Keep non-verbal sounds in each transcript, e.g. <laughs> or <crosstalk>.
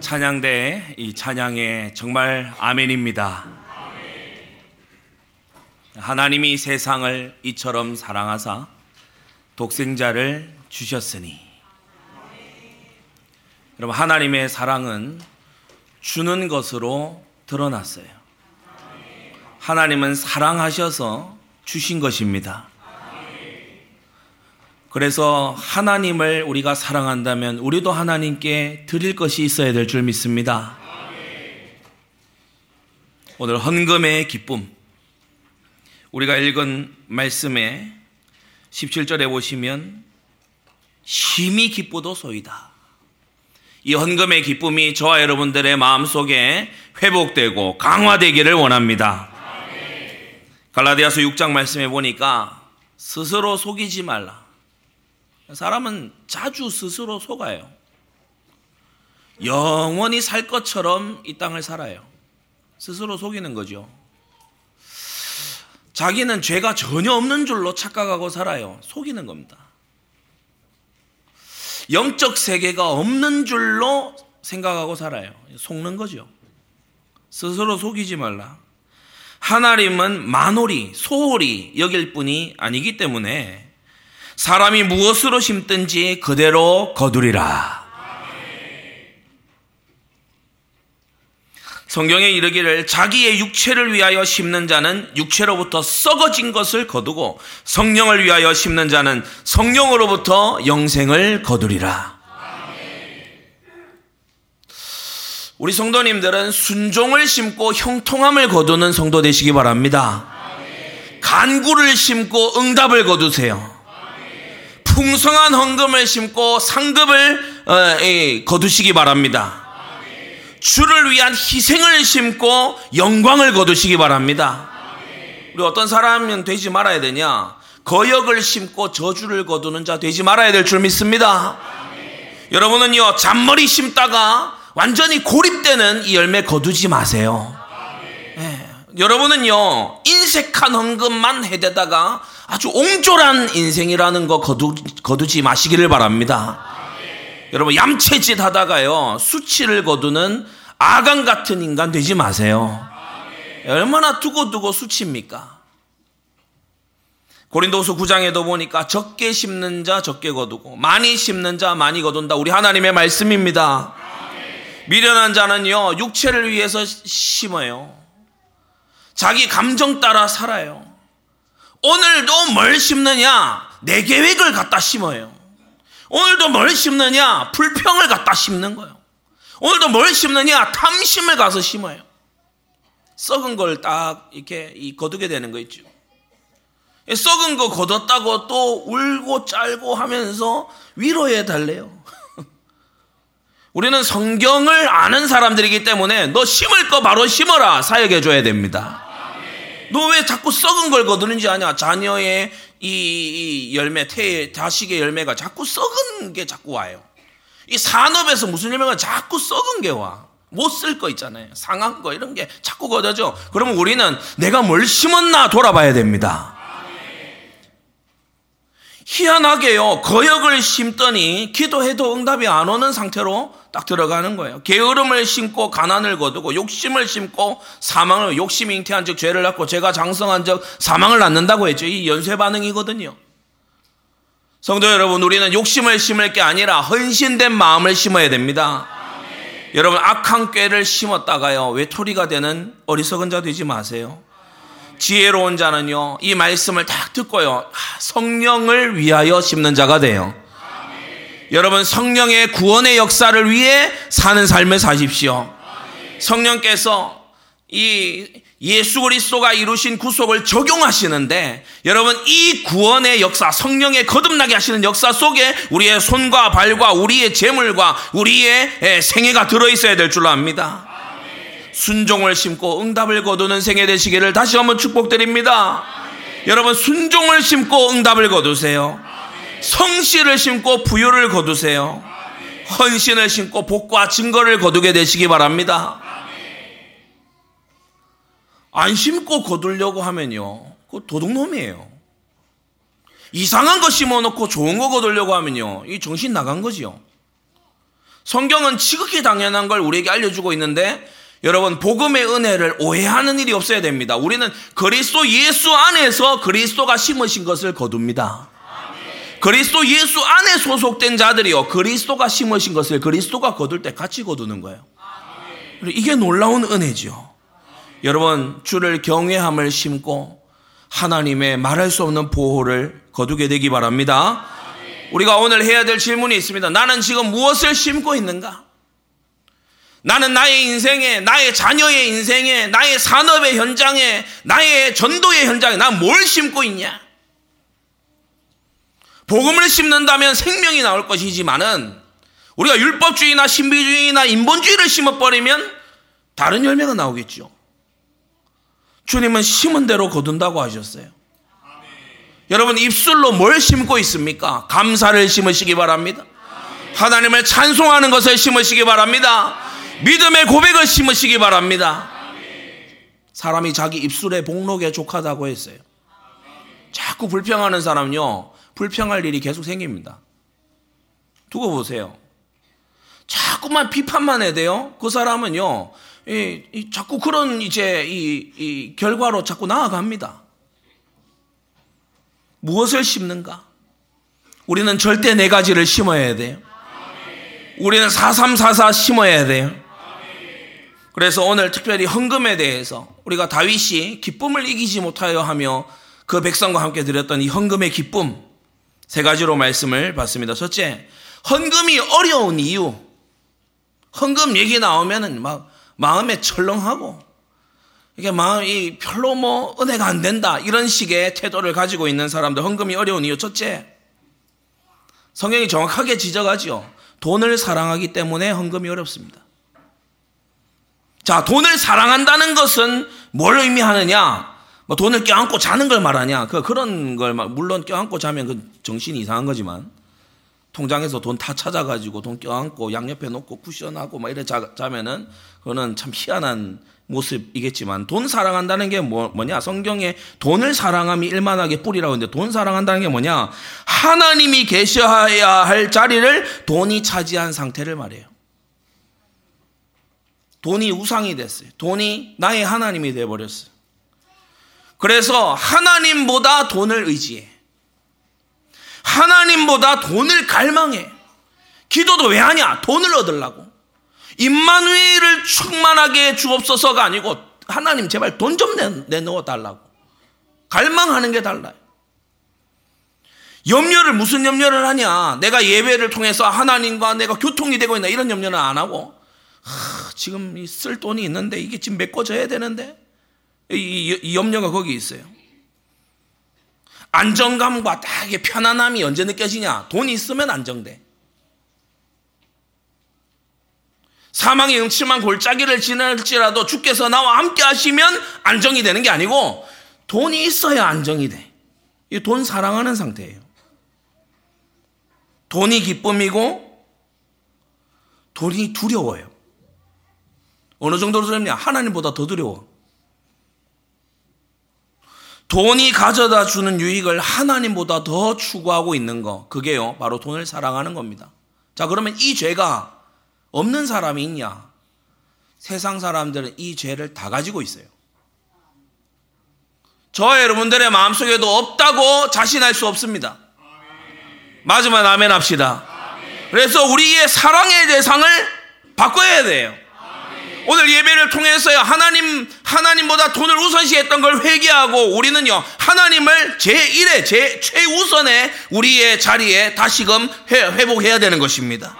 찬양대 이 찬양에 정말 아멘입니다. 하나님이 세상을 이처럼 사랑하사 독생자를 주셨으니 여러분 하나님의 사랑은 주는 것으로 드러났어요. 하나님은 사랑하셔서 주신 것입니다. 그래서 하나님을 우리가 사랑한다면 우리도 하나님께 드릴 것이 있어야 될 줄 믿습니다. 오늘 헌금의 기쁨. 우리가 읽은 말씀에 17절에 보시면 심히 기쁘도 소이다. 이 헌금의 기쁨이 저와 여러분들의 마음속에 회복되고 강화되기를 원합니다. 갈라디아서 6장 말씀에 보니까 스스로 속이지 말라. 사람은 자주 스스로 속아요. 영원히 살 것처럼 이 땅을 살아요. 스스로 속이는 거죠. 자기는 죄가 전혀 없는 줄로 착각하고 살아요. 속이는 겁니다. 영적 세계가 없는 줄로 생각하고 살아요. 속는 거죠. 스스로 속이지 말라. 하나님은 만홀히, 소홀히 여길 뿐이 아니기 때문에 사람이 무엇으로 심든지 그대로 거두리라. 성경에 이르기를 자기의 육체를 위하여 심는 자는 육체로부터 썩어진 것을 거두고 성령을 위하여 심는 자는 성령으로부터 영생을 거두리라. 우리 성도님들은 순종을 심고 형통함을 거두는 성도 되시기 바랍니다. 간구를 심고 응답을 거두세요. 풍성한 헌금을 심고 상급을 어, 거두시기 바랍니다. 주를 위한 희생을 심고 영광을 거두시기 바랍니다. 우리 어떤 사람은 되지 말아야 되냐? 거역을 심고 저주를 거두는 자 되지 말아야 될 줄 믿습니다. 여러분은요, 잔머리 심다가 완전히 고립되는 이 열매 거두지 마세요. 네. 여러분은요, 인색한 헌금만 해대다가 아주 옹졸한 인생이라는 거 거두, 거두지 마시기를 바랍니다. 여러분, 얌체짓 하다가요, 수치를 거두는 아강 같은 인간 되지 마세요. 얼마나 두고두고 수치입니까? 고린도서 9장에도 보니까 적게 심는 자 적게 거두고 많이 심는 자 많이 거둔다. 우리 하나님의 말씀입니다. 미련한 자는요, 육체를 위해서 심어요. 자기 감정 따라 살아요. 오늘도 뭘 심느냐? 내 계획을 갖다 심어요. 오늘도 뭘 심느냐? 불평을 갖다 심는 거예요. 오늘도 뭘 심느냐? 탐심을 가서 심어요. 썩은 걸 딱 이렇게 거두게 되는 거 있죠. 썩은 거 거뒀다고 또 울고 짤고 하면서 위로해 달래요. <laughs> 우리는 성경을 아는 사람들이기 때문에 너 심을 거 바로 심어라 사역해 줘야 됩니다. 너 왜 자꾸 썩은 걸 거두는지 아냐? 자녀의 이, 이 열매, 태, 자식의 열매가 자꾸 썩은 게 자꾸 와요. 이 산업에서 무슨 열매가 자꾸 썩은 게 와. 못 쓸 거 있잖아요. 상한 거 이런 게 자꾸 거둬져. 그러면 우리는 내가 뭘 심었나 돌아봐야 됩니다. 희한하게요. 거역을 심더니 기도해도 응답이 안 오는 상태로 딱 들어가는 거예요. 게으름을 심고 가난을 거두고 욕심을 심고 사망을 욕심이 잉태한 즉 죄를 낳고 죄가 장성한 즉 사망을 낳는다고 했죠. 이 연쇄 반응이거든요. 성도 여러분, 우리는 욕심을 심을 게 아니라 헌신된 마음을 심어야 됩니다. 아멘. 여러분, 악한 꾀를 심었다가요, 외톨이가 되는 어리석은 자 되지 마세요. 지혜로운 자는요, 이 말씀을 딱 듣고요, 성령을 위하여 심는 자가 돼요. 여러분 성령의 구원의 역사를 위해 사는 삶을 사십시오. 성령께서 이 예수 그리스도가 이루신 구속을 적용하시는데 여러분 이 구원의 역사 성령의 거듭나게 하시는 역사 속에 우리의 손과 발과 우리의 재물과 우리의 생애가 들어 있어야 될 줄로 압니다. 순종을 심고 응답을 거두는 생애 되시기를 다시 한번 축복드립니다. 여러분 순종을 심고 응답을 거두세요. 성실을 심고 부여를 거두세요. 헌신을 심고 복과 증거를 거두게 되시기 바랍니다. 안 심고 거두려고 하면요. 그 도둑놈이에요. 이상한 거 심어놓고 좋은 거 거두려고 하면요. 이 정신 나간 거지요. 성경은 지극히 당연한 걸 우리에게 알려주고 있는데 여러분 복음의 은혜를 오해하는 일이 없어야 됩니다. 우리는 그리스도 예수 안에서 그리스도가 심으신 것을 거둡니다. 그리스도 예수 안에 소속된 자들이요 그리스도가 심으신 것을 그리스도가 거둘 때 같이 거두는 거예요. 이게 놀라운 은혜죠. 여러분 주를 경외함을 심고 하나님의 말할 수 없는 보호를 거두게 되기 바랍니다. 우리가 오늘 해야 될 질문이 있습니다. 나는 지금 무엇을 심고 있는가? 나는 나의 인생에, 나의 자녀의 인생에, 나의 산업의 현장에, 나의 전도의 현장에 난 뭘 심고 있냐? 복음을 심는다면 생명이 나올 것이지만은 우리가 율법주의나 신비주의나 인본주의를 심어버리면 다른 열매가 나오겠죠. 주님은 심은 대로 거둔다고 하셨어요. 여러분 입술로 뭘 심고 있습니까? 감사를 심으시기 바랍니다. 하나님을 찬송하는 것을 심으시기 바랍니다. 믿음의 고백을 심으시기 바랍니다. 사람이 자기 입술의 복록에 족하다고 했어요. 자꾸 불평하는 사람요, 불평할 일이 계속 생깁니다. 두고 보세요. 자꾸만 비판만 해야 돼요. 그 사람은요, 이, 이, 자꾸 그런 이제 이, 이 결과로 자꾸 나아갑니다. 무엇을 심는가? 우리는 절대 네 가지를 심어야 돼요. 우리는 4344 심어야 돼요. 그래서 오늘 특별히 헌금에 대해서 우리가 다윗이 기쁨을 이기지 못하여 하며 그 백성과 함께 드렸던 이 헌금의 기쁨 세 가지로 말씀을 받습니다. 첫째, 헌금이 어려운 이유. 헌금 얘기 나오면은 막 마음에 철렁하고 이게 마음이 별로 뭐 은혜가 안 된다 이런 식의 태도를 가지고 있는 사람들 헌금이 어려운 이유 첫째 성경이 정확하게 지적하지요. 돈을 사랑하기 때문에 헌금이 어렵습니다. 자, 돈을 사랑한다는 것은 뭘 의미하느냐? 뭐 돈을 껴안고 자는 걸 말하냐? 그 그런 걸 물론 껴안고 자면 그 정신이 이상한 거지만 통장에서 돈 다 찾아가지고 돈 껴안고 양옆에 놓고 쿠션하고 막 이래 자, 자면은 그거는 참 희한한 모습이겠지만 돈 사랑한다는 게 뭐, 뭐냐? 성경에 돈을 사랑함이 일만하게 뿌리라고 했는데 돈 사랑한다는 게 뭐냐? 하나님이 계셔야 할 자리를 돈이 차지한 상태를 말해요. 돈이 우상이 됐어요. 돈이 나의 하나님이 되어버렸어요. 그래서 하나님보다 돈을 의지해. 하나님보다 돈을 갈망해. 기도도 왜 하냐? 돈을 얻으려고. 임마누엘을 충만하게 주옵소서가 아니고 하나님 제발 돈 좀 내놓아 달라고. 갈망하는 게 달라요. 염려를 무슨 염려를 하냐? 내가 예배를 통해서 하나님과 내가 교통이 되고 있나 이런 염려는 안 하고 하, 지금 쓸 돈이 있는데 이게 지금 메꿔져야 되는데 이, 이, 이 염려가 거기 있어요. 안정감과 딱 편안함이 언제 느껴지냐? 돈이 있으면 안정돼. 사망의 음침한 골짜기를 지날지라도 주께서 나와 함께 하시면 안정이 되는 게 아니고 돈이 있어야 안정이 돼. 이 돈 사랑하는 상태예요. 돈이 기쁨이고 돈이 두려워요. 어느 정도로 두렵냐? 하나님보다 더 두려워. 돈이 가져다 주는 유익을 하나님보다 더 추구하고 있는 거. 그게요. 바로 돈을 사랑하는 겁니다. 자, 그러면 이 죄가 없는 사람이 있냐? 세상 사람들은 이 죄를 다 가지고 있어요. 저 여러분들의 마음속에도 없다고 자신할 수 없습니다. 맞으면 아멘 합시다. 그래서 우리의 사랑의 대상을 바꿔야 돼요. 오늘 예배를 통해서 하나님, 하나님보다 돈을 우선시했던 걸 회개하고 우리는요, 하나님을 제1의, 제, 최우선의 우리의 자리에 다시금 회복해야 되는 것입니다.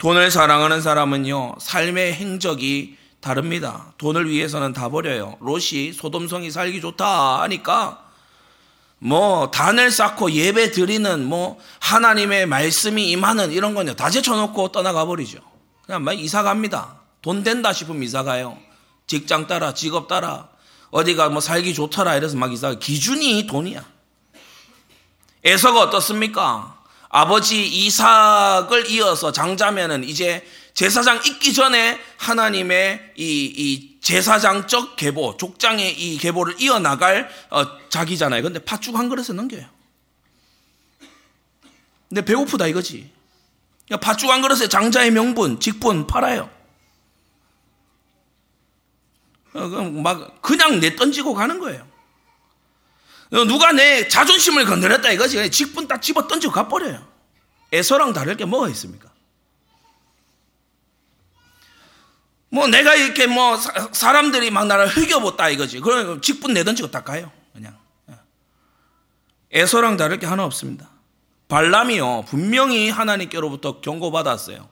돈을 사랑하는 사람은요, 삶의 행적이 다릅니다. 돈을 위해서는 다 버려요. 롯이 소돔성이 살기 좋다 하니까 뭐 단을 쌓고 예배 드리는 뭐 하나님의 말씀이 임하는 이런 거는 다 제쳐놓고 떠나가 버리죠. 그냥 막 이사 갑니다. 돈 된다 싶으면 이사 가요. 직장 따라 직업 따라 어디가 뭐 살기 좋더라 이래서 막 이사 기준이 돈이야. 에서가 어떻습니까? 아버지 이삭을 이어서 장자면은 이제 제사장 있기 전에 하나님의 이, 이 제사장적 계보, 족장의 이 계보를 이어나갈 어, 자기잖아요. 근데 팥죽 한 그릇에 넘겨요. 근데 배고프다 이거지. 팥죽 한 그릇에 장자의 명분, 직분 팔아요. 어, 막 그냥 내 던지고 가는 거예요. 어, 누가 내 자존심을 건드렸다 이거지. 직분 딱 집어 던지고 가버려요. 에서랑 다를 게 뭐가 있습니까? 뭐 내가 이렇게 뭐 사 람들이 막 나를 흘겨봤다 이거지. 그럼 직분 내던지고 딱 가요. 그냥. 에서랑 다를 게 하나 없습니다. 발람이요. 분명히 하나님께로부터 경고받았어요.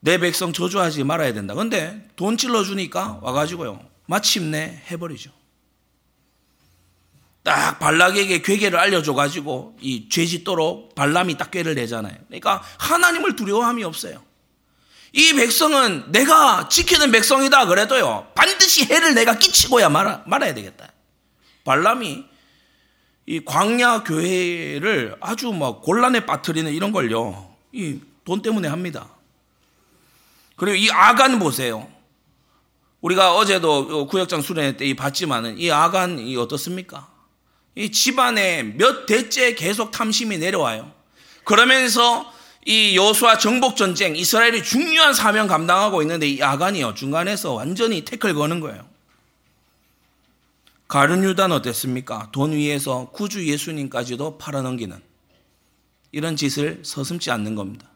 내 백성 저주하지 말아야 된다. 근데 돈 찔러 주니까 와가지고요. 마침내 해버리죠. 딱 발락에게 괴계를 알려줘가지고 이 죄짓도록 발람이 딱 꾀를 내잖아요. 그러니까 하나님을 두려워함이 없어요. 이 백성은 내가 지키는 백성이다 그래도요. 반드시 해를 내가 끼치고야 말아, 말아야 되겠다. 발람이 이 광야 교회를 아주 막 곤란에 빠뜨리는 이런 걸요. 이 돈 때문에 합니다. 그리고 이 아간 보세요. 우리가 어제도 구역장 수련회 때 봤지만은 이 아간이 어떻습니까? 이 집안에 몇 대째 계속 탐심이 내려와요. 그러면서 이 여수와 정복 전쟁 이스라엘이 중요한 사명 감당하고 있는데 이 아간이요 중간에서 완전히 태클 거는 거예요. 가룟 유다는 어땠습니까? 돈 위에서 구주 예수님까지도 팔아넘기는 이런 짓을 서슴지 않는 겁니다.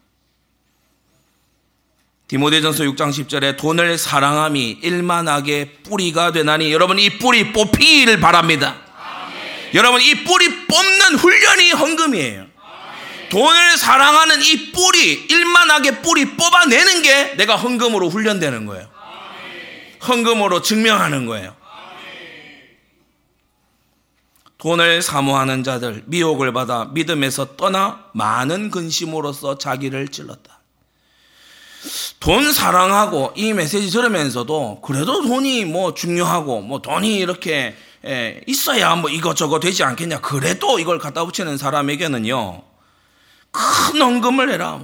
디모데전서 6장 10절에 돈을 사랑함이 일만하게 뿌리가 되나니 여러분 이 뿌리 뽑히기를 바랍니다. 아멘. 여러분 이 뿌리 뽑는 훈련이 헌금이에요. 아멘. 돈을 사랑하는 이 뿌리 일만하게 뿌리 뽑아내는 게 내가 헌금으로 훈련되는 거예요. 헌금으로 증명하는 거예요. 돈을 사모하는 자들 미혹을 받아 믿음에서 떠나 많은 근심으로써 자기를 찔렀다. 돈 사랑하고 이 메시지 들으면서도 그래도 돈이 뭐 중요하고 뭐 돈이 이렇게 있어야 뭐 이것저것 되지 않겠냐. 그래도 이걸 갖다 붙이는 사람에게는요. 큰 헌금을 해라.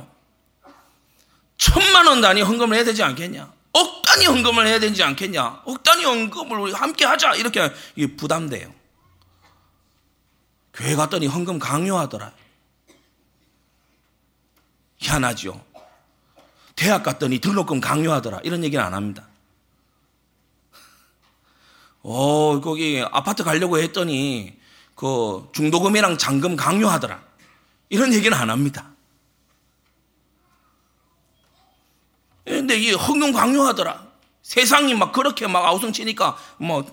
천만 원 단위 헌금을 해야 되지 않겠냐. 억 단위 헌금을 해야 되지 않겠냐. 억 단위 헌금을 함께 하자. 이렇게 부담돼요. 교회 갔더니 헌금 강요하더라. 희한하죠. 대학 갔더니 등록금 강요하더라. 이런 얘기는 안 합니다. 어, 거기 아파트 가려고 했더니 그 중도금이랑 잔금 강요하더라. 이런 얘기는 안 합니다. 근데 이 헌금 강요하더라. 세상이 막 그렇게 막 아우성 치니까 뭐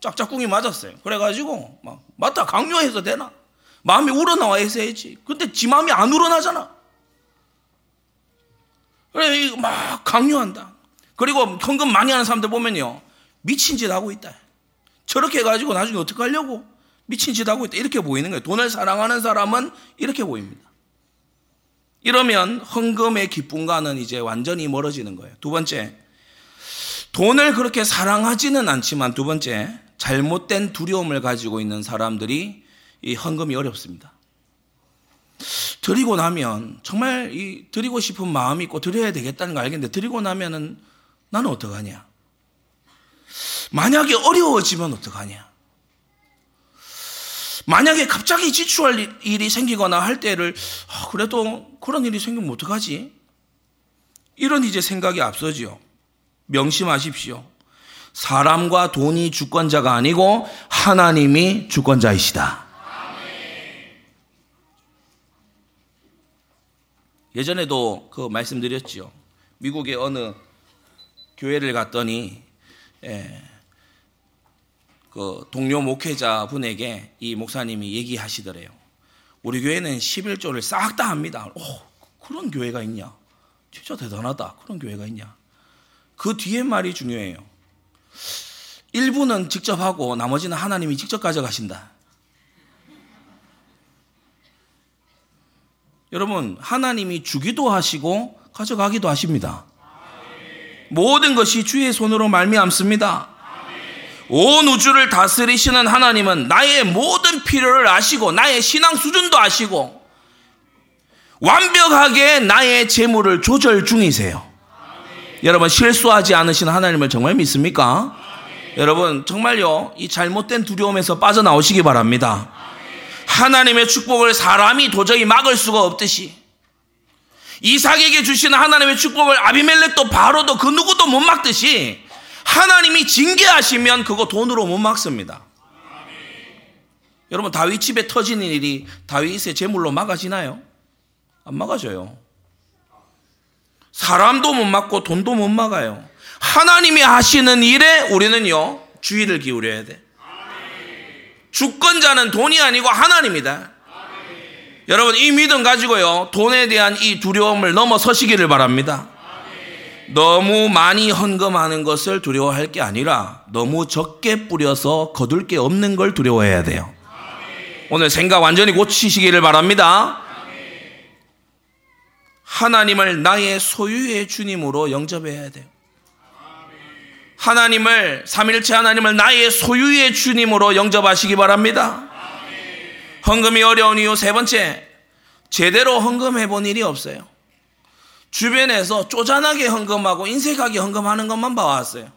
짝짝꿍이 맞았어요. 그래가지고 막 맞다 강요해서 되나? 마음이 우러나와 있어야지. 근데 지 마음이 안 우러나잖아. 그래 막 강요한다. 그리고 현금 많이 하는 사람들 보면요 미친 짓 하고 있다. 저렇게 해가지고 나중에 어떻게 하려고 미친 짓 하고 있다 이렇게 보이는 거예요. 돈을 사랑하는 사람은 이렇게 보입니다. 이러면 헌금의 기쁨과는 이제 완전히 멀어지는 거예요. 두 번째, 돈을 그렇게 사랑하지는 않지만 두 번째, 잘못된 두려움을 가지고 있는 사람들이 이 헌금이 어렵습니다. 드리고 나면 정말 이 드리고 싶은 마음이 있고 드려야 되겠다는 거 알겠는데 드리고 나면은 나는 어떡하냐? 만약에 어려워지면 어떡하냐? 만약에 갑자기 지출할 일이 생기거나 할 때를 아, 그래도 그런 일이 생기면 어떡하지? 이런 이제 생각이 앞서지요. 명심하십시오. 사람과 돈이 주권자가 아니고 하나님이 주권자이시다. 예전에도 그 말씀드렸죠. 미국의 어느 교회를 갔더니 예, 그 동료 목회자 분에게 이 목사님이 얘기하시더래요. 우리 교회는 11조를 싹 다 합니다. 오, 그런 교회가 있냐? 진짜 대단하다. 그런 교회가 있냐? 그 뒤에 말이 중요해요. 일부는 직접 하고 나머지는 하나님이 직접 가져가신다. 여러분, 하나님이 주기도 하시고 가져가기도 하십니다. 모든 것이 주의 손으로 말미암습니다. 온 우주를 다스리시는 하나님은 나의 모든 필요를 아시고 나의 신앙 수준도 아시고 완벽하게 나의 재물을 조절 중이세요. 여러분 실수하지 않으신 하나님을 정말 믿습니까? 여러분 정말요 이 잘못된 두려움에서 빠져나오시기 바랍니다. 하나님의 축복을 사람이 도저히 막을 수가 없듯이 이삭에게 주시는 하나님의 축복을 아비멜렉도 바로도 그 누구도 못 막듯이 하나님이 징계하시면 그거 돈으로 못 막습니다. 여러분 다윗 집에 터지는 일이 다윗의 재물로 막아지나요? 안 막아져요. 사람도 못 막고 돈도 못 막아요. 하나님이 하시는 일에 우리는요 주의를 기울여야 돼. 주권자는 돈이 아니고 하나님이다. 여러분 이 믿음 가지고요 돈에 대한 이 두려움을 넘어서시기를 바랍니다. 너무 많이 헌금하는 것을 두려워할 게 아니라 너무 적게 뿌려서 거둘 게 없는 걸 두려워해야 돼요. 오늘 생각 완전히 고치시기를 바랍니다. 하나님을 나의 소유의 주님으로 영접해야 돼요. 하나님을 삼일체 하나님을 나의 소유의 주님으로 영접하시기 바랍니다. 헌금이 어려운 이유 세 번째 제대로 헌금해 본 일이 없어요. 주변에서 쪼잔하게 헌금하고 인색하게 헌금하는 것만 봐왔어요.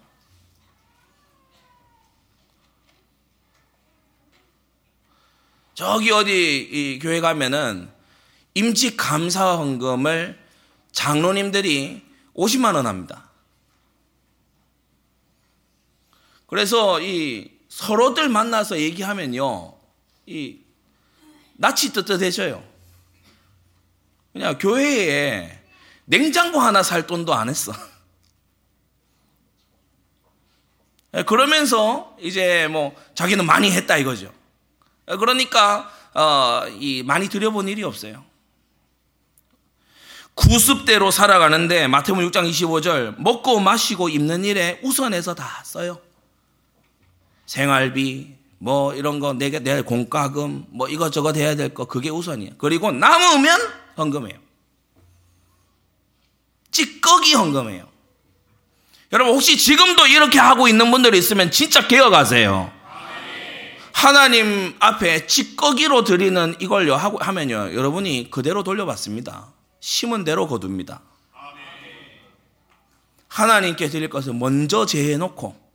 저기 어디 교회 가면은 임직 감사 헌금을 장로님들이 50만 원 합니다. 그래서 이 서로들 만나서 얘기하면요, 이 낯이 떳떳해져요. 그냥 교회에 냉장고 하나 살 돈도 안 했어. 그러면서 이제 뭐 자기는 많이 했다 이거죠. 그러니까 어, 이 많이 들여본 일이 없어요. 구습대로 살아가는데 마태복음 6장 25절 먹고 마시고 입는 일에 우선해서 다 써요. 생활비 뭐 이런 거 내가 내 공과금 뭐 이것저것 해야 될 거 그게 우선이에요. 그리고 남으면 헌금해요. 찌꺼기 헌금해요. 여러분 혹시 지금도 이렇게 하고 있는 분들이 있으면 진짜 개혁하세요. 하나님 앞에 찌꺼기로 드리는 이걸요 하고 하면요 여러분이 그대로 돌려받습니다. 심은 대로 거둡니다. 하나님께 드릴 것을 먼저 제해놓고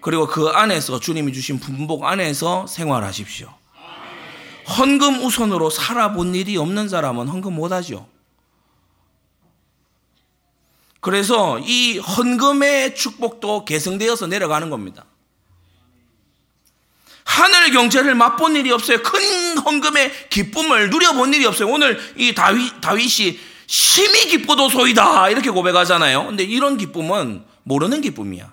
그리고 그 안에서 주님이 주신 분복 안에서 생활하십시오. 헌금 우선으로 살아본 일이 없는 사람은 헌금 못하죠. 그래서 이 헌금의 축복도 개성되어서 내려가는 겁니다. 하늘 경제를 맛본 일이 없어요. 큰 헌금의 기쁨을 누려본 일이 없어요. 오늘 이 다윗, 다윗이 심히 기쁘도 소이다. 이렇게 고백하잖아요. 근데 이런 기쁨은 모르는 기쁨이야.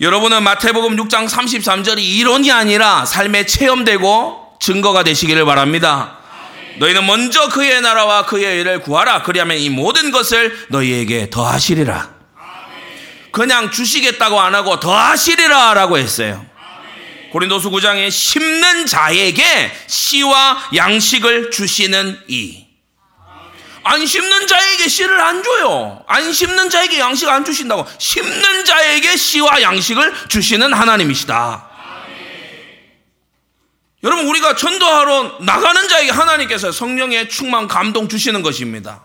여러분은 마태복음 6장 33절이 이론이 아니라 삶에 체험되고 증거가 되시기를 바랍니다. 너희는 먼저 그의 나라와 그의 일을 구하라. 그리하면 이 모든 것을 너희에게 더하시리라. 그냥 주시겠다고 안 하고 더 하시리라 라고 했어요. 고린도수 9장에 심는 자에게 씨와 양식을 주시는 이. 안 심는 자에게 씨를 안 줘요. 안 심는 자에게 양식 안 주신다고. 심는 자에게 씨와 양식을 주시는 하나님이시다. 여러분 우리가 전도하러 나가는 자에게 하나님께서 성령의 충만 감동 주시는 것입니다.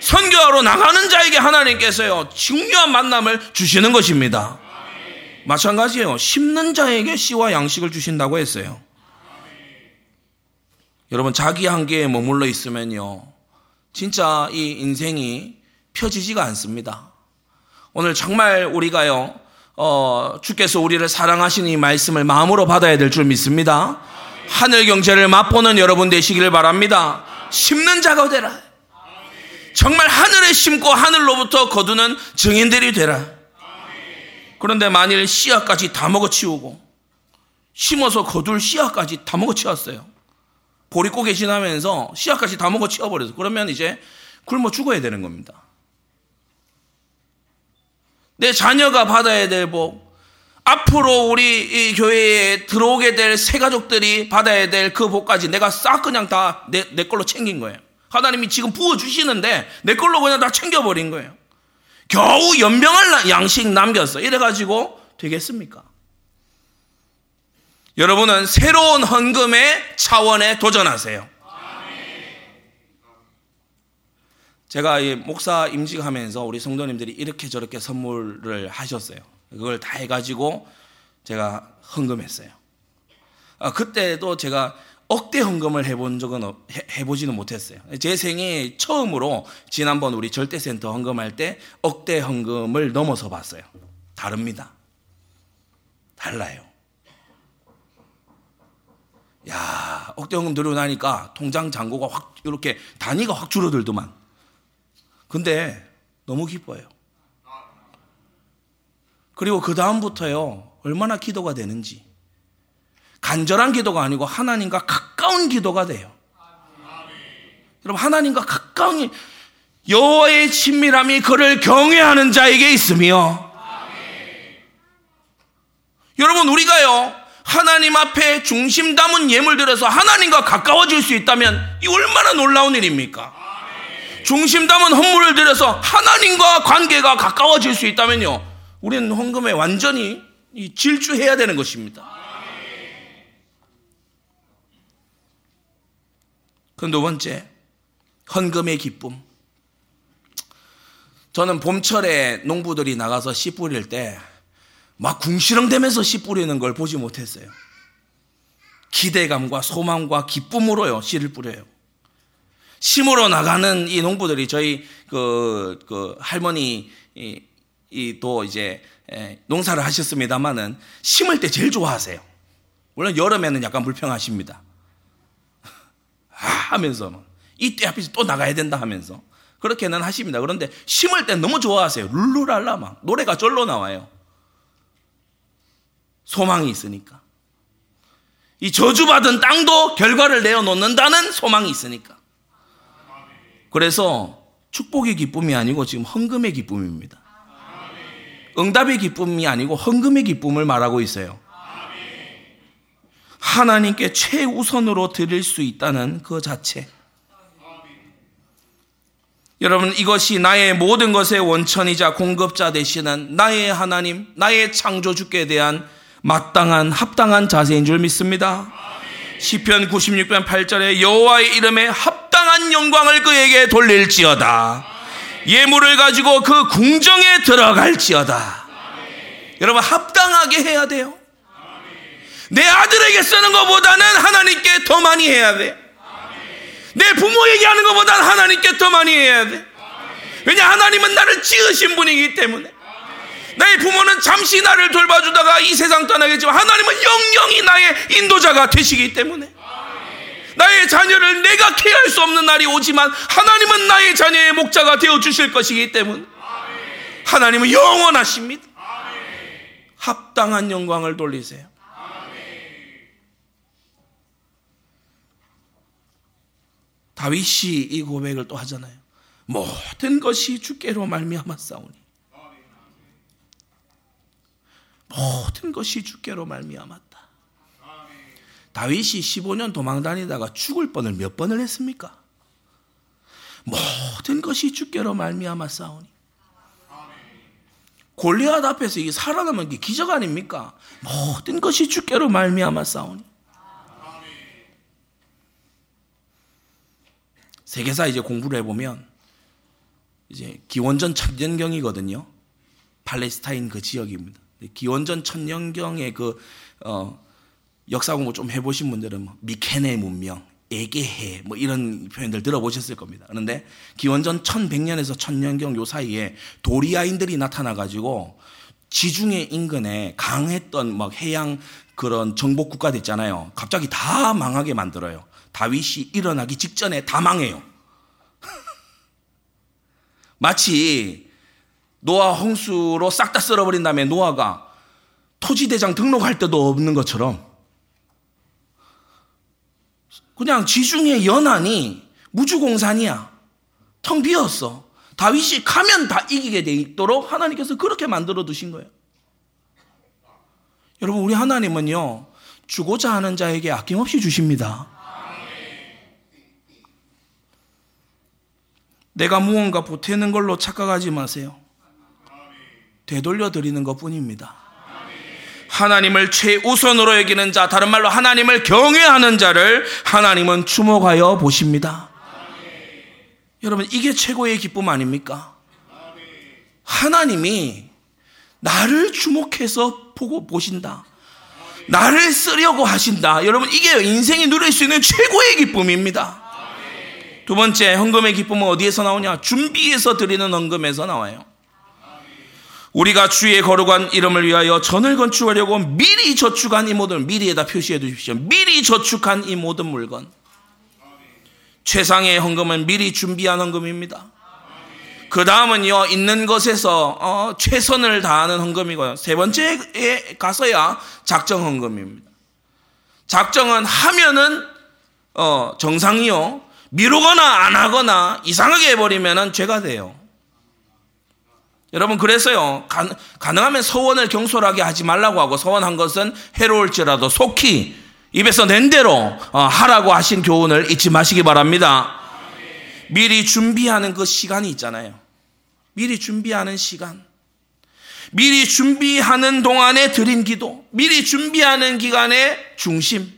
선교하러 나가는 자에게 하나님께서요 중요한 만남을 주시는 것입니다. 마찬가지예요. 심는 자에게 씨와 양식을 주신다고 했어요. 여러분 자기 한계에 머물러 있으면요 진짜 이 인생이 펴지지가 않습니다. 오늘 정말 우리가요 어, 주께서 우리를 사랑하시는 이 말씀을 마음으로 받아야 될 줄 믿습니다. 하늘 경제를 맛보는 여러분 되시기를 바랍니다. 심는 자가 되라. 정말 하늘에 심고 하늘로부터 거두는 증인들이 되라. 그런데 만일 씨앗까지 다 먹어치우고 심어서 거둘 씨앗까지 다 먹어치웠어요. 보릿고개 지나면서 씨앗까지 다 먹어치워버려서 그러면 이제 굶어 죽어야 되는 겁니다. 내 자녀가 받아야 될 복, 앞으로 우리 이 교회에 들어오게 될 새 가족들이 받아야 될 그 복까지 내가 싹 그냥 다 내 내 걸로 챙긴 거예요. 하나님이 지금 부어주시는데 내 걸로 그냥 다 챙겨버린 거예요. 겨우 연병할 양식 남겼어. 이래가지고 되겠습니까? 여러분은 새로운 헌금의 차원에 도전하세요. 제가 이 목사 임직하면서 우리 성도님들이 이렇게 저렇게 선물을 하셨어요. 그걸 다 해가지고 제가 헌금했어요. 아, 그때도 제가 억대 헌금을 해본 적은 해, 보지는 못했어요. 제 생애 처음으로 지난번 우리 절대센터 헌금할 때 억대 헌금을 넘어서 봤어요. 다릅니다. 달라요. 야, 억대 헌금 들고 나니까 통장 잔고가 확 이렇게 단위가 확 줄어들더만. 근데 너무 기뻐요. 그리고 그 다음부터요, 얼마나 기도가 되는지. 간절한 기도가 아니고 하나님과 가까운 기도가 돼요. 여러분, 하나님과 가까운, 여호와의 친밀함이 그를 경외하는 자에게 있으며, 여러분, 우리가요, 하나님 앞에 중심 담은 예물 들어서 하나님과 가까워질 수 있다면, 이 얼마나 놀라운 일입니까? 중심 담은 헌물을 들여서 하나님과 관계가 가까워질 수 있다면요. 우리는 헌금에 완전히 질주해야 되는 것입니다. 그두 번째, 헌금의 기쁨. 저는 봄철에 농부들이 나가서 씨 뿌릴 때 막 궁시렁대면서 씨 뿌리는 걸 보지 못했어요. 기대감과 소망과 기쁨으로요, 씨를 뿌려요. 심으러 나가는 이 농부들이 저희 그, 그 할머니 이또 이제 농사를 하셨습니다만은 심을 때 제일 좋아하세요. 물론 여름에는 약간 불평하십니다. 아, 하면서 이때 앞에서 또 나가야 된다 하면서 그렇게는 하십니다. 그런데 심을 때 너무 좋아하세요. 룰루랄라 막 노래가 절로 나와요. 소망이 있으니까. 이 저주받은 땅도 결과를 내어 놓는다는 소망이 있으니까. 그래서 축복의 기쁨이 아니고 지금 헌금의 기쁨입니다. 응답의 기쁨이 아니고 헌금의 기쁨을 말하고 있어요. 하나님께 최우선으로 드릴 수 있다는 그 자체. 여러분, 이것이 나의 모든 것의 원천이자 공급자 되시는 나의 하나님, 나의 창조주께 대한 마땅한, 합당한 자세인 줄 믿습니다. 시편 96편 8절에 여호와의 이름에 합당한 영광을 그에게 돌릴지어다. 예물을 가지고 그 궁정에 들어갈지어다. 여러분 합당하게 해야 돼요. 내 아들에게 쓰는 것보다는 하나님께 더 많이 해야 돼. 내 부모에게 하는 것보다는 하나님께 더 많이 해야 돼. 왜냐 하나님은 나를 지으신 분이기 때문에. 나의 부모는 잠시 나를 돌봐주다가 이 세상 떠나겠지만 하나님은 영영이 나의 인도자가 되시기 때문에 나의 자녀를 내가 케어할 수 없는 날이 오지만 하나님은 나의 자녀의 목자가 되어 주실 것이기 때문에 하나님은 영원하십니다. 합당한 영광을 돌리세요. 다윗이 이 고백을 또 하잖아요. 모든 것이 주께로 말미암아 싸우니 모든 것이 주께로 말미암았다. 다윗이 15년 도망 다니다가 죽을 뻔을 몇 번을 했습니까? 모든 것이 주께로 말미암아 싸우니. 골리앗 앞에서 이게 살아남은 게 기적 아닙니까? 모든 것이 주께로 말미암아 싸우니. 세계사 이제 공부를 해보면 이제 기원전 천년경이거든요. 팔레스타인 그 지역입니다. 기원전 천년경의 그, 어, 역사 공부 좀 해보신 분들은 뭐 미케네 문명, 에게해, 뭐 이런 표현들 들어보셨을 겁니다. 그런데 기원전 1100년에서 1000년경 요 사이에 도리아인들이 나타나 가지고 지중해 인근에 강했던 막 해양 그런 정복 국가들 있잖아요. 갑자기 다 망하게 만들어요. 다윗이 일어나기 직전에 다 망해요. <laughs> 마치 노아 홍수로 싹 다 쓸어버린 다음에 노아가 토지대장 등록할 때도 없는 것처럼 그냥 지중해 연안이 무주공산이야. 텅 비었어. 다윗이 가면 다 이기게 돼 있도록 하나님께서 그렇게 만들어 두신 거예요. 여러분, 우리 하나님은요, 주고자 하는 자에게 아낌없이 주십니다. 내가 무언가 보태는 걸로 착각하지 마세요. 되돌려 드리는 것 뿐입니다. 하나님을 최우선으로 여기는 자, 다른 말로 하나님을 경외하는 자를 하나님은 주목하여 보십니다. 여러분, 이게 최고의 기쁨 아닙니까? 하나님이 나를 주목해서 보고 보신다. 나를 쓰려고 하신다. 여러분, 이게 인생이 누릴 수 있는 최고의 기쁨입니다. 두 번째, 헌금의 기쁨은 어디에서 나오냐? 준비해서 드리는 헌금에서 나와요. 우리가 주의 거룩한 이름을 위하여 전을 건축하려고 미리 저축한 이 모든 미리에다 표시해 두십시오. 미리 저축한 이 모든 물건. 최상의 헌금은 미리 준비한 헌금입니다. 그 다음은요, 있는 것에서 어, 최선을 다하는 헌금이고요. 세 번째에 가서야 작정 헌금입니다. 작정은 하면은 어, 정상이요. 미루거나 안 하거나 이상하게 해버리면 죄가 돼요. 여러분 그래서요 가, 능하면 서원을 경솔하게 하지 말라고 하고 서원한 것은 해로울지라도 속히 입에서 낸 대로 어, 하라고 하신 교훈을 잊지 마시기 바랍니다. 미리 준비하는 그 시간이 있잖아요. 미리 준비하는 시간. 미리 준비하는 동안에 드린 기도. 미리 준비하는 기간의 중심.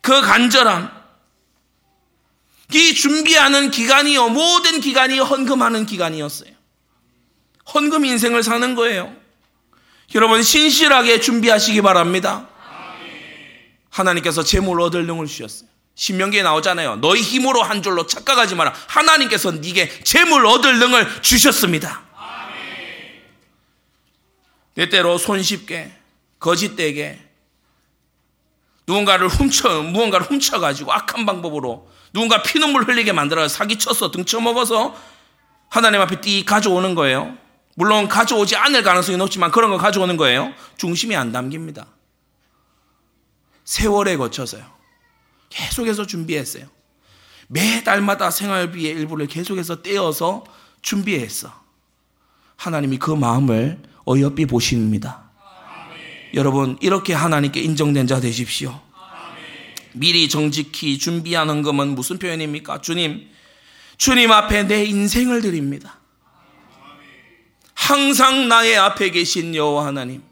그 간절함. 이 준비하는 기간이요. 모든 기간이 헌금하는 기간이었어요. 헌금 인생을 사는 거예요. 여러분 신실하게 준비하시기 바랍니다. 하나님께서 재물 얻을 능을 주셨어요. 신명기에 나오잖아요. 너희 힘으로 한 줄로 착각하지 마라. 하나님께서 네게 재물 얻을 능을 주셨습니다. 때때로 손쉽게 거짓되게 누군가를 훔쳐 무언가를 훔쳐 가지고 악한 방법으로 누군가 피눈물 흘리게 만들어 사기쳐서 등쳐먹어서 하나님 앞에 띠 가져오는 거예요. 물론 가져오지 않을 가능성이 높지만 그런 거 가져오는 거예요. 중심이 안 담깁니다. 세월에 거쳐서요. 계속해서 준비했어요. 매달마다 생활비의 일부를 계속해서 떼어서 준비했어. 하나님이 그 마음을 어여삐 보십니다. 여러분, 이렇게 하나님께 인정된 자 되십시오. 미리 정직히 준비하는 것은 무슨 표현입니까? 주님, 주님 앞에 내 인생을 드립니다. 항상 나의 앞에 계신 여호와 하나님,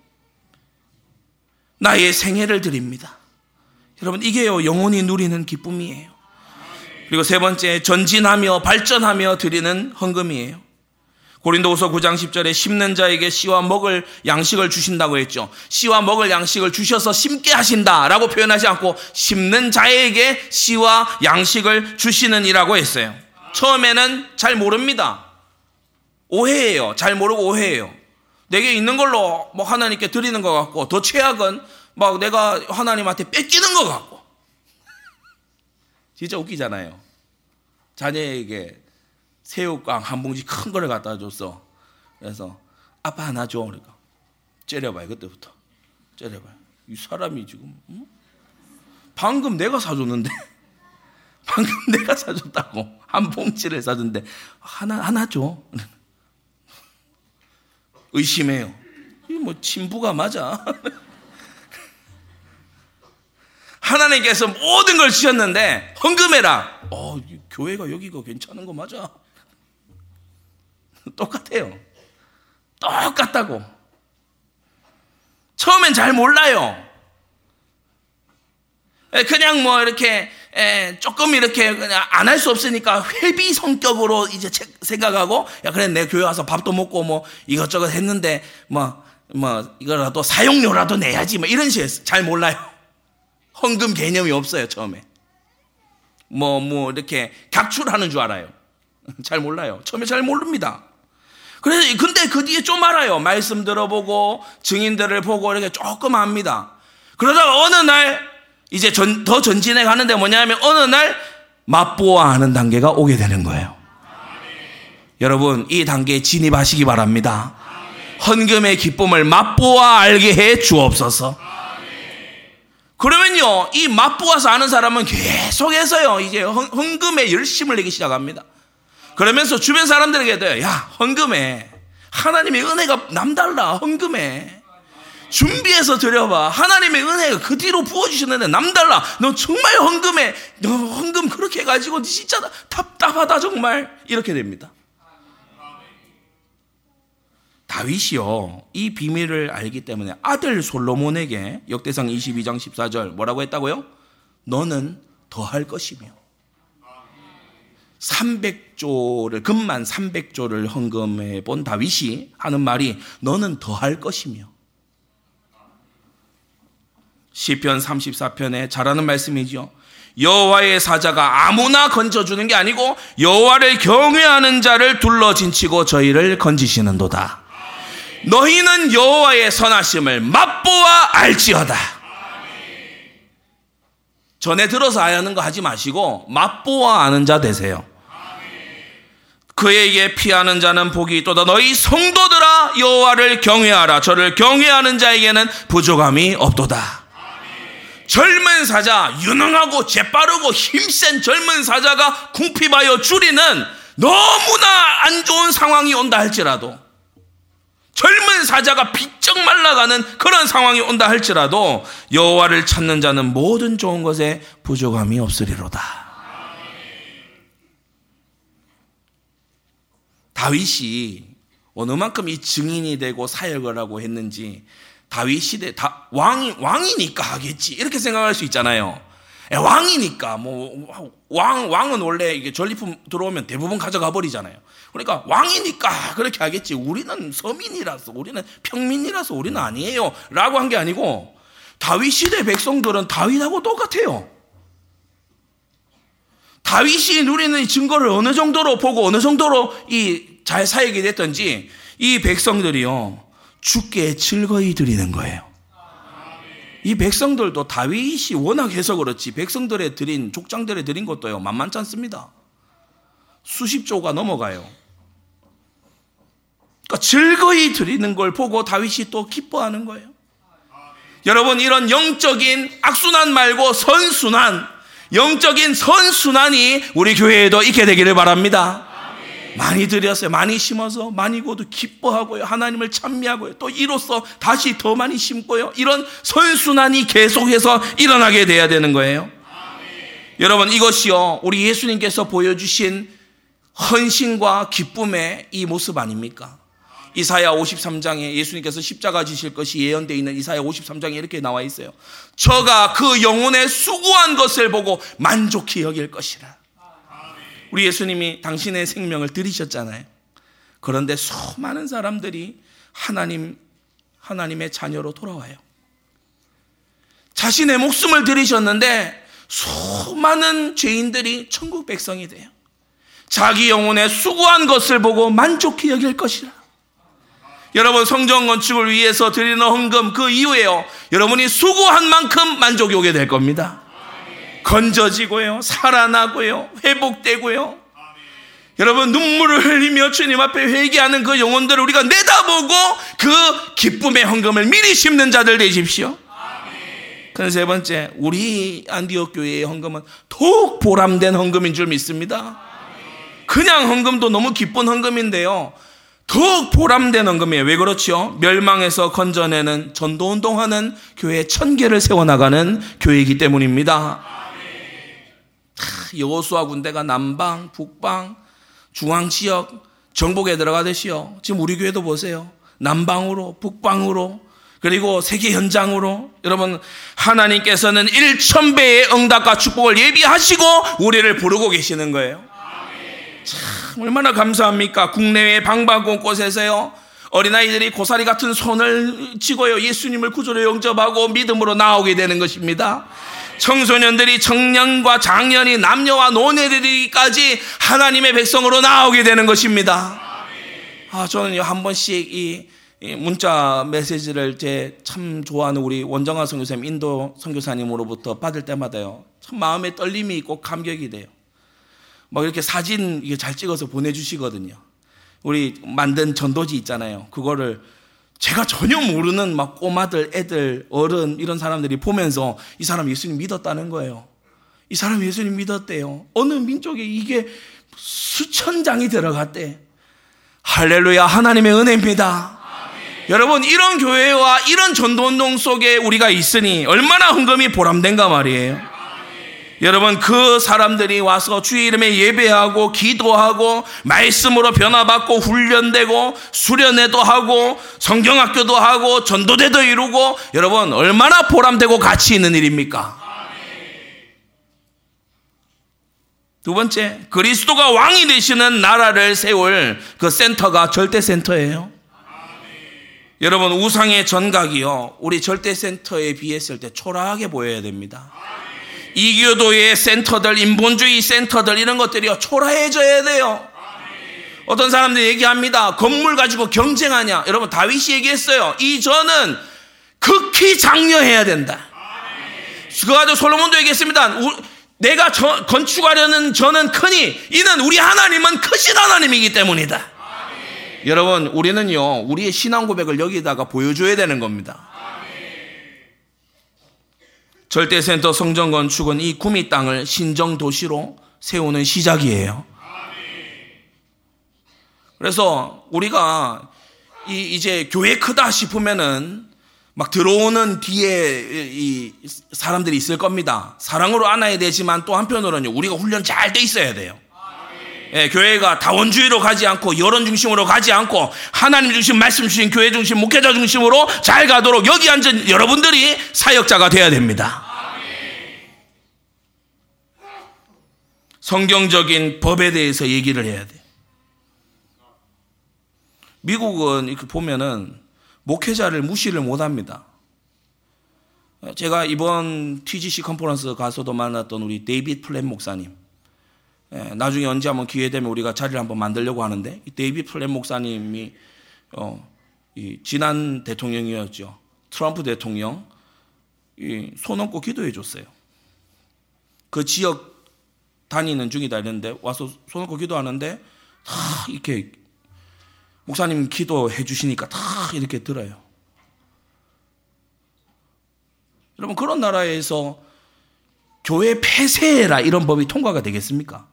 나의 생애를 드립니다. 여러분 이게요 영원히 누리는 기쁨이에요. 그리고 세 번째 전진하며 발전하며 드리는 헌금이에요. 고린도후서 9장 10절에 심는 자에게 씨와 먹을 양식을 주신다고 했죠. 씨와 먹을 양식을 주셔서 심게 하신다라고 표현하지 않고 심는 자에게 씨와 양식을 주시는 이라고 했어요. 처음에는 잘 모릅니다. 오해예요. 잘 모르고 오해예요. 내게 있는 걸로 뭐 하나님께 드리는 것 같고 더 최악은 막 내가 하나님한테 뺏기는 것 같고 진짜 웃기잖아요. 자녀에게 새우깡 한 봉지 큰 거를 갖다 줬어. 그래서 아빠 하나 줘. 그러니까 째려봐요. 그때부터 째려봐요. 이 사람이 지금 응? 방금 내가 사줬는데 <laughs> 방금 내가 사줬다고 한 봉지를 사줬는데 하나 하나 줘. <laughs> 의심해요. 이뭐 친부가 맞아. <laughs> 하나님께서 모든 걸 주셨는데 헌금해라. 어, 교회가 여기가 괜찮은 거 맞아. <laughs> 똑같아요. 똑같다고. 처음엔 잘 몰라요. 그냥 뭐 이렇게 조금 이렇게 안할 수 없으니까 회비 성격으로 이제 생각하고 야 그래 내 교회 와서 밥도 먹고 뭐 이것저것 했는데 뭐뭐 뭐 이거라도 사용료라도 내야지 뭐 이런 식의 잘 몰라요. 헌금 개념이 없어요 처음에. 뭐뭐 뭐 이렇게 각출하는 줄 알아요. 잘 몰라요. 처음에 잘 모릅니다. 그래서 근데 그 뒤에 좀 알아요. 말씀 들어보고 증인들을 보고 이렇게 조금 합니다. 그러다가 어느 날 이제 전, 더 전진해 가는데 뭐냐면 어느 날 맛보아 하는 단계가 오게 되는 거예요. 여러분 이 단계에 진입하시기 바랍니다. 헌금의 기쁨을 맛보아 알게 해 주옵소서. 그러면요 이 맛보아서 아는 사람은 계속해서요 이제 헌금에 열심을 내기 시작합니다. 그러면서 주변 사람들에게도 야 헌금에 하나님의 은혜가 남달라 헌금에 준비해서 드려봐. 하나님의 은혜가 그 뒤로 부어주셨는데 남달라. 너 정말 헌금해. 너 헌금 그렇게 해가지고 진짜 답답하다 정말. 이렇게 됩니다. 다윗이요. 이 비밀을 알기 때문에 아들 솔로몬에게 역대상 22장 14절 뭐라고 했다고요? 너는 더 할 것이며 300조를 금만 300조를 헌금해 본 다윗이 하는 말이 너는 더할 것이며 시편 34편에 잘하는 말씀이죠. 여호와의 사자가 아무나 건져 주는 게 아니고 여호와를 경외하는 자를 둘러진치고 저희를 건지시는도다. 너희는 여호와의 선하심을 맛보아 알지어다. 전에 들어서 아야 하는 거 하지 마시고 맛보아 아는 자 되세요. 그에게 피하는 자는 복이 있도다. 너희 성도들아 여호와를 경외하라. 저를 경외하는 자에게는 부족함이 없도다. 젊은 사자, 유능하고 재빠르고 힘센 젊은 사자가 궁핍하여 줄이는 너무나 안 좋은 상황이 온다 할지라도 젊은 사자가 비쩍 말라가는 그런 상황이 온다 할지라도 여호와를 찾는 자는 모든 좋은 것에 부족함이 없으리로다. 다윗이 어느 만큼 이 증인이 되고 사역을 하고 했는지 다윗 시대 다 왕이 왕이니까 하겠지 이렇게 생각할 수 있잖아요. 예, 왕이니까 뭐 왕 왕은 원래 이게 전리품 들어오면 대부분 가져가 버리잖아요. 그러니까 왕이니까 그렇게 하겠지. 우리는 서민이라서 우리는 평민이라서 우리는 아니에요라고 한 게 아니고 다윗 시대 백성들은 다윗하고 똑같아요. 다윗이 누리는 증거를 어느 정도로 보고 어느 정도로 이 잘 사역이 됐던지 이 백성들이요 죽게 즐거이 드리는 거예요. 이 백성들도 다윗이 워낙 해서 그렇지 백성들의 드린 족장들의 드린 것도요 만만치 않습니다. 수십 조가 넘어가요. 그러니까 즐거이 드리는 걸 보고 다윗이 또 기뻐하는 거예요. 여러분 이런 영적인 악순환 말고 선순환, 영적인 선순환이 우리 교회에도 있게 되기를 바랍니다. 많이 드렸어요. 많이 심어서 많이 고도 기뻐하고요. 하나님을 찬미하고요. 또 이로써 다시 더 많이 심고요. 이런 선순환이 계속해서 일어나게 돼야 되는 거예요. 여러분 이것이요. 우리 예수님께서 보여주신 헌신과 기쁨의 이 모습 아닙니까? 이사야 53장에 예수님께서 십자가 지실 것이 예언되어 있는 이사야 53장에 이렇게 나와 있어요. 저가 그 영혼의 수고한 것을 보고 만족히 여길 것이라. 우리 예수님이 당신의 생명을 들이셨잖아요. 그런데 수많은 사람들이 하나님, 하나님의 자녀로 돌아와요. 자신의 목숨을 들이셨는데 수많은 죄인들이 천국 백성이 돼요. 자기 영혼의 수고한 것을 보고 만족히 여길 것이라. 여러분 성전 건축을 위해서 드리는 헌금 그 이후에요. 여러분이 수고한 만큼 만족이 오게 될 겁니다. 건져지고요. 살아나고요. 회복되고요. 여러분 눈물을 흘리며 주님 앞에 회개하는 그 영혼들을 우리가 내다보고 그 기쁨의 헌금을 미리 심는 자들 되십시오. 그래서 세 번째, 우리 안디옥 교회의 헌금은 더욱 보람된 헌금인 줄 믿습니다. 그냥 헌금도 너무 기쁜 헌금인데요. 더욱 보람된 헌금이에요. 왜 그렇죠? 멸망에서 건져내는 전도 운동하는 교회 천 개를 세워나가는 교회이기 때문입니다. 여호수아 군대가 남방, 북방, 중앙 지역 정복에 들어가듯이요. 지금 우리 교회도 보세요. 남방으로, 북방으로, 그리고 세계 현장으로 여러분 하나님께서는 1천 배의 응답과 축복을 예비하시고 우리를 부르고 계시는 거예요. 참 얼마나 감사합니까? 국내외 방방곳 곳에서요. 어린아이들이 고사리 같은 손을 쥐고요. 예수님을 구조로 영접하고 믿음으로 나오게 되는 것입니다. 청소년들이 청년과 장년이 남녀와 노네들이까지 하나님의 백성으로 나오게 되는 것입니다. 아, 저는 한 번씩 이 문자 메시지를 제 참 좋아하는 우리 원정아 선교사님, 인도 선교사님으로부터 받을 때마다요. 참 마음에 떨림이 있고 감격이 돼요. 막 이렇게 사진 잘 찍어서 보내주시거든요. 우리 만든 전도지 있잖아요. 그거를 제가 전혀 모르는 막 꼬마들, 애들, 어른 이런 사람들이 보면서 이 사람 예수님 믿었다는 거예요. 이 사람 예수님 믿었대요. 어느 민족에 이게 수천 장이 들어갔대. 할렐루야 하나님의 은혜입니다. 여러분 이런 교회와 이런 전도운동 속에 우리가 있으니 얼마나 헌금이 보람된가 말이에요. 여러분 그 사람들이 와서 주의 이름에 예배하고 기도하고 말씀으로 변화받고 훈련되고 수련회도 하고 성경학교도 하고 전도대도 이루고 여러분 얼마나 보람되고 가치 있는 일입니까? 두 번째 그리스도가 왕이 되시는 나라를 세울 그 센터가 절대 센터예요. 여러분 우상의 전각이요 우리 절대 센터에 비했을 때 초라하게 보여야 됩니다. 이교도의 센터들, 인본주의 센터들 이런 것들이요 초라해져야 돼요. 어떤 사람들이 얘기합니다. 건물 가지고 경쟁하냐? 여러분 다윗이 얘기했어요. 이 전은 극히 장려해야 된다. 그거 가지고 솔로몬도 얘기했습니다. 내가 저, 건축하려는 저는 크니 이는 우리 하나님은 크신 하나님이기 때문이다. 여러분 우리는요 우리의 신앙 고백을 여기다가 보여줘야 되는 겁니다. 절대센터 성전 건축은 이 구미 땅을 신정 도시로 세우는 시작이에요. 그래서 우리가 이 이제 교회 크다 싶으면은 막 들어오는 뒤에 이 사람들이 있을 겁니다. 사랑으로 안아야 되지만 또 한편으로는 우리가 훈련 잘 돼 있어야 돼요. 예, 교회가 다원주의로 가지 않고 여론 중심으로 가지 않고 하나님 중심 말씀 주신 교회 중심 목회자 중심으로 잘 가도록 여기 앉은 여러분들이 사역자가 돼야 됩니다. 성경적인 법에 대해서 얘기를 해야 돼. 미국은 이렇게 보면은 목회자를 무시를 못 합니다. 제가 이번 TGC conference 가서도 만났던 우리 데이빗 플랫 목사님. 예, 나중에 언제 한번 기회 되면 우리가 자리를 한번 만들려고 하는데 데이빗 플랫 목사님이 어, 지난 대통령이었죠. 트럼프 대통령 손 얹고 기도해 줬어요. 그 지역 다니는 중이다 이랬는데 와서 손 얹고 기도하는데 다 이렇게 목사님 기도해 주시니까 다 이렇게 들어요. 여러분 그런 나라에서 교회 폐쇄라 이런 법이 통과가 되겠습니까?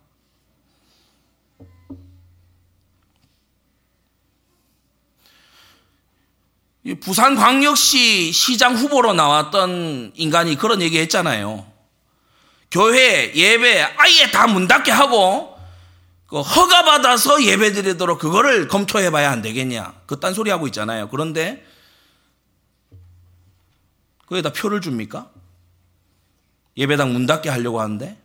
부산광역시 시장 후보로 나왔던 인간이 그런 얘기 했잖아요. 교회 예배 아예 다 문 닫게 하고 그 허가받아서 예배 드리도록 그거를 검토해 봐야 안 되겠냐. 그딴 소리 하고 있잖아요. 그런데 거기다 표를 줍니까? 예배당 문 닫게 하려고 하는데?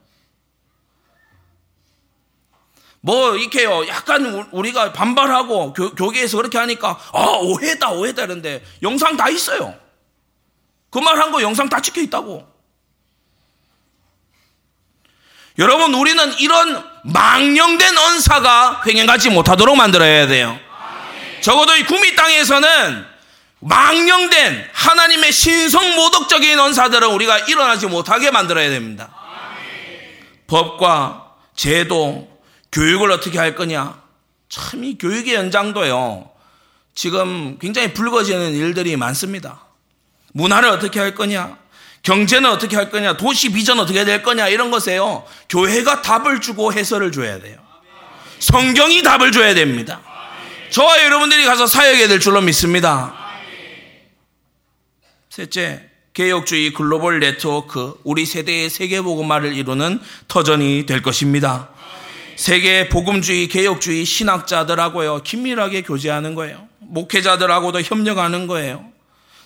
뭐, 이렇게요. 약간 우리가 반발하고 교, 계에서 그렇게 하니까, 아, 오해다, 오해다 이런데 영상 다 있어요. 그 말 한 거 영상 다 찍혀 있다고. 여러분, 우리는 이런 망령된 언사가 횡행하지 못하도록 만들어야 돼요. 적어도 이 구미 땅에서는 망령된 하나님의 신성 모독적인 언사들은 우리가 일어나지 못하게 만들어야 됩니다. 법과 제도, 교육을 어떻게 할 거냐? 참 이 교육의 연장도요. 지금 굉장히 불거지는 일들이 많습니다. 문화를 어떻게 할 거냐? 경제는 어떻게 할 거냐, 도시 비전 어떻게 될 거냐, 이런 것에요. 교회가 답을 주고 해설을 줘야 돼요. 성경이 답을 줘야 됩니다. 저와 여러분들이 가서 사역해야 될 줄로 믿습니다. 셋째, 개혁주의 글로벌 네트워크, 우리 세대의 세계복음화를 이루는 터전이 될 것입니다. 세계 복음주의, 개혁주의 신학자들하고요, 긴밀하게 교제하는 거예요. 목회자들하고도 협력하는 거예요.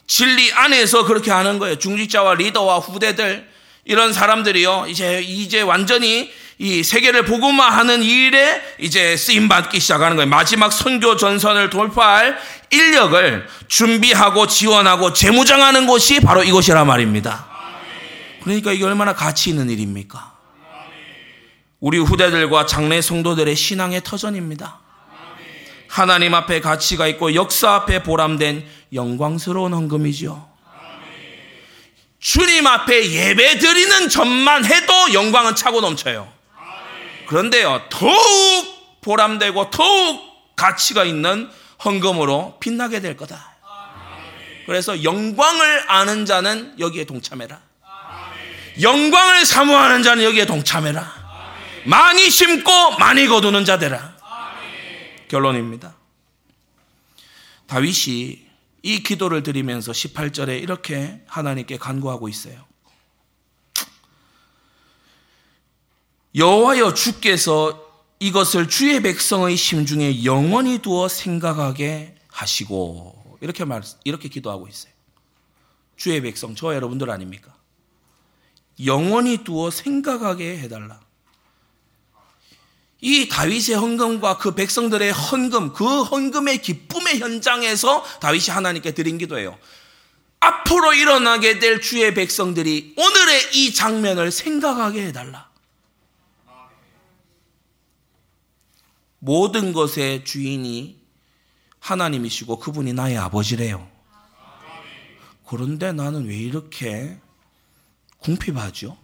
진리 안에서 그렇게 하는 거예요. 중직자와 리더와 후대들 이런 사람들이요. 이제 이제 완전히 이 세계를 복음화하는 일에 이제 쓰임 받기 시작하는 거예요. 마지막 선교 전선을 돌파할 인력을 준비하고 지원하고 재무장하는 곳이 바로 이곳이라 말입니다. 그러니까 이게 얼마나 가치 있는 일입니까? 우리 후대들과 장래 성도들의 신앙의 터전입니다. 하나님 앞에 가치가 있고 역사 앞에 보람된 영광스러운 헌금이죠. 주님 앞에 예배 드리는 점만 해도 영광은 차고 넘쳐요. 그런데요, 더욱 보람되고 더욱 가치가 있는 헌금으로 빛나게 될 거다. 그래서 영광을 아는 자는 여기에 동참해라. 영광을 사모하는 자는 여기에 동참해라. 많이 심고 많이 거두는 자 되라. 결론입니다. 다윗이 이 기도를 드리면서 18절에 이렇게 하나님께 간구하고 있어요. 여호와여 주께서 이것을 주의 백성의 심중에 영원히 두어 생각하게 하시고 이렇게 말 이렇게 기도하고 있어요. 주의 백성 저 여러분들 아닙니까? 영원히 두어 생각하게 해달라. 이 다윗의 헌금과 그 백성들의 헌금, 그 헌금의 기쁨의 현장에서 다윗이 하나님께 드린 기도예요. 앞으로 일어나게 될 주의 백성들이 오늘의 이 장면을 생각하게 해달라. 모든 것의 주인이 하나님이시고 그분이 나의 아버지래요. 그런데 나는 왜 이렇게 궁핍하죠?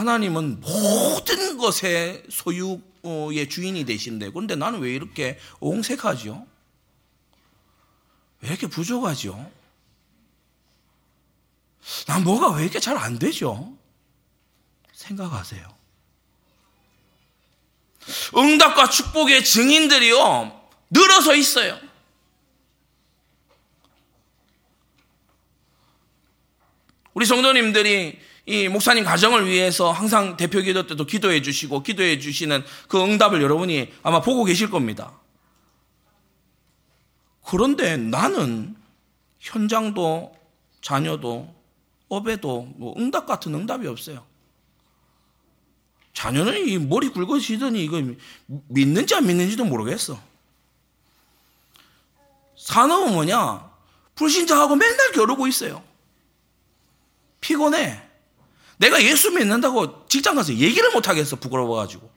하나님은 모든 것의 소유의 주인이 되신데, 그런데 나는 왜 이렇게 옹색하죠? 왜 이렇게 부족하죠? 난 뭐가 왜 이렇게 잘 안 되죠? 생각하세요. 응답과 축복의 증인들이요, 늘어서 있어요. 우리 성도님들이 이 목사님 가정을 위해서 항상 대표 기도 때도 기도해 주시고 기도해 주시는 그 응답을 여러분이 아마 보고 계실 겁니다. 그런데 나는 현장도 자녀도 업에도 뭐 응답 같은 응답이 없어요. 자녀는 이 머리 굵어지더니 이거 믿는지 안 믿는지도 모르겠어. 산업은 뭐냐? 불신자하고 맨날 겨루고 있어요. 피곤해. 내가 예수 믿는다고 직장 가서 얘기를 못 하겠어. 부끄러워가지고.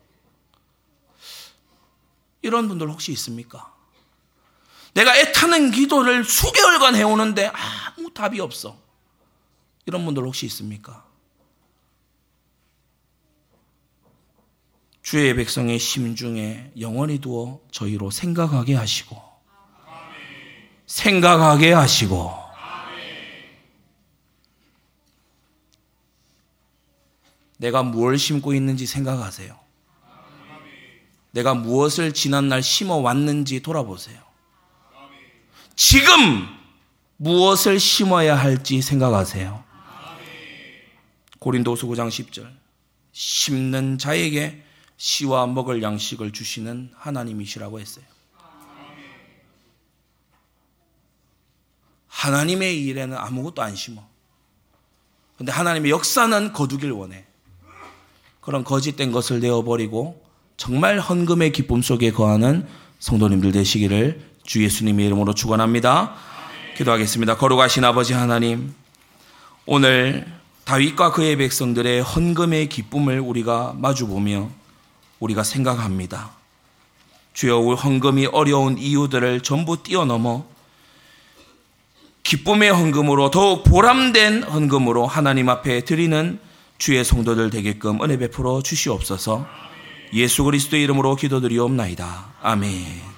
이런 분들 혹시 있습니까? 내가 애타는 기도를 수개월간 해오는데 아무 답이 없어. 이런 분들 혹시 있습니까? 주의 백성의 심중에 영원히 두어 저희로 생각하게 하시고, 생각하게 하시고, 내가 무엇을 심고 있는지 생각하세요. 내가 무엇을 지난날 심어 왔는지 돌아보세요. 지금 무엇을 심어야 할지 생각하세요. 고린도서 9장 10절. 심는 자에게 씨와 먹을 양식을 주시는 하나님이시라고 했어요. 하나님의 일에는 아무것도 안 심어. 근데 하나님의 역사는 거두길 원해. 그런 거짓된 것을 내어버리고 정말 헌금의 기쁨 속에 거하는 성도님들 되시기를 주 예수님의 이름으로 축원합니다. 기도하겠습니다. 거룩하신 아버지 하나님, 오늘 다윗과 그의 백성들의 헌금의 기쁨을 우리가 마주보며 우리가 생각합니다. 주여 헌금이 어려운 이유들을 전부 뛰어넘어 기쁨의 헌금으로 더욱 보람된 헌금으로 하나님 앞에 드리는 주의 성도들 되게끔 은혜 베풀어 주시옵소서 예수 그리스도의 이름으로 기도드리옵나이다. 아멘.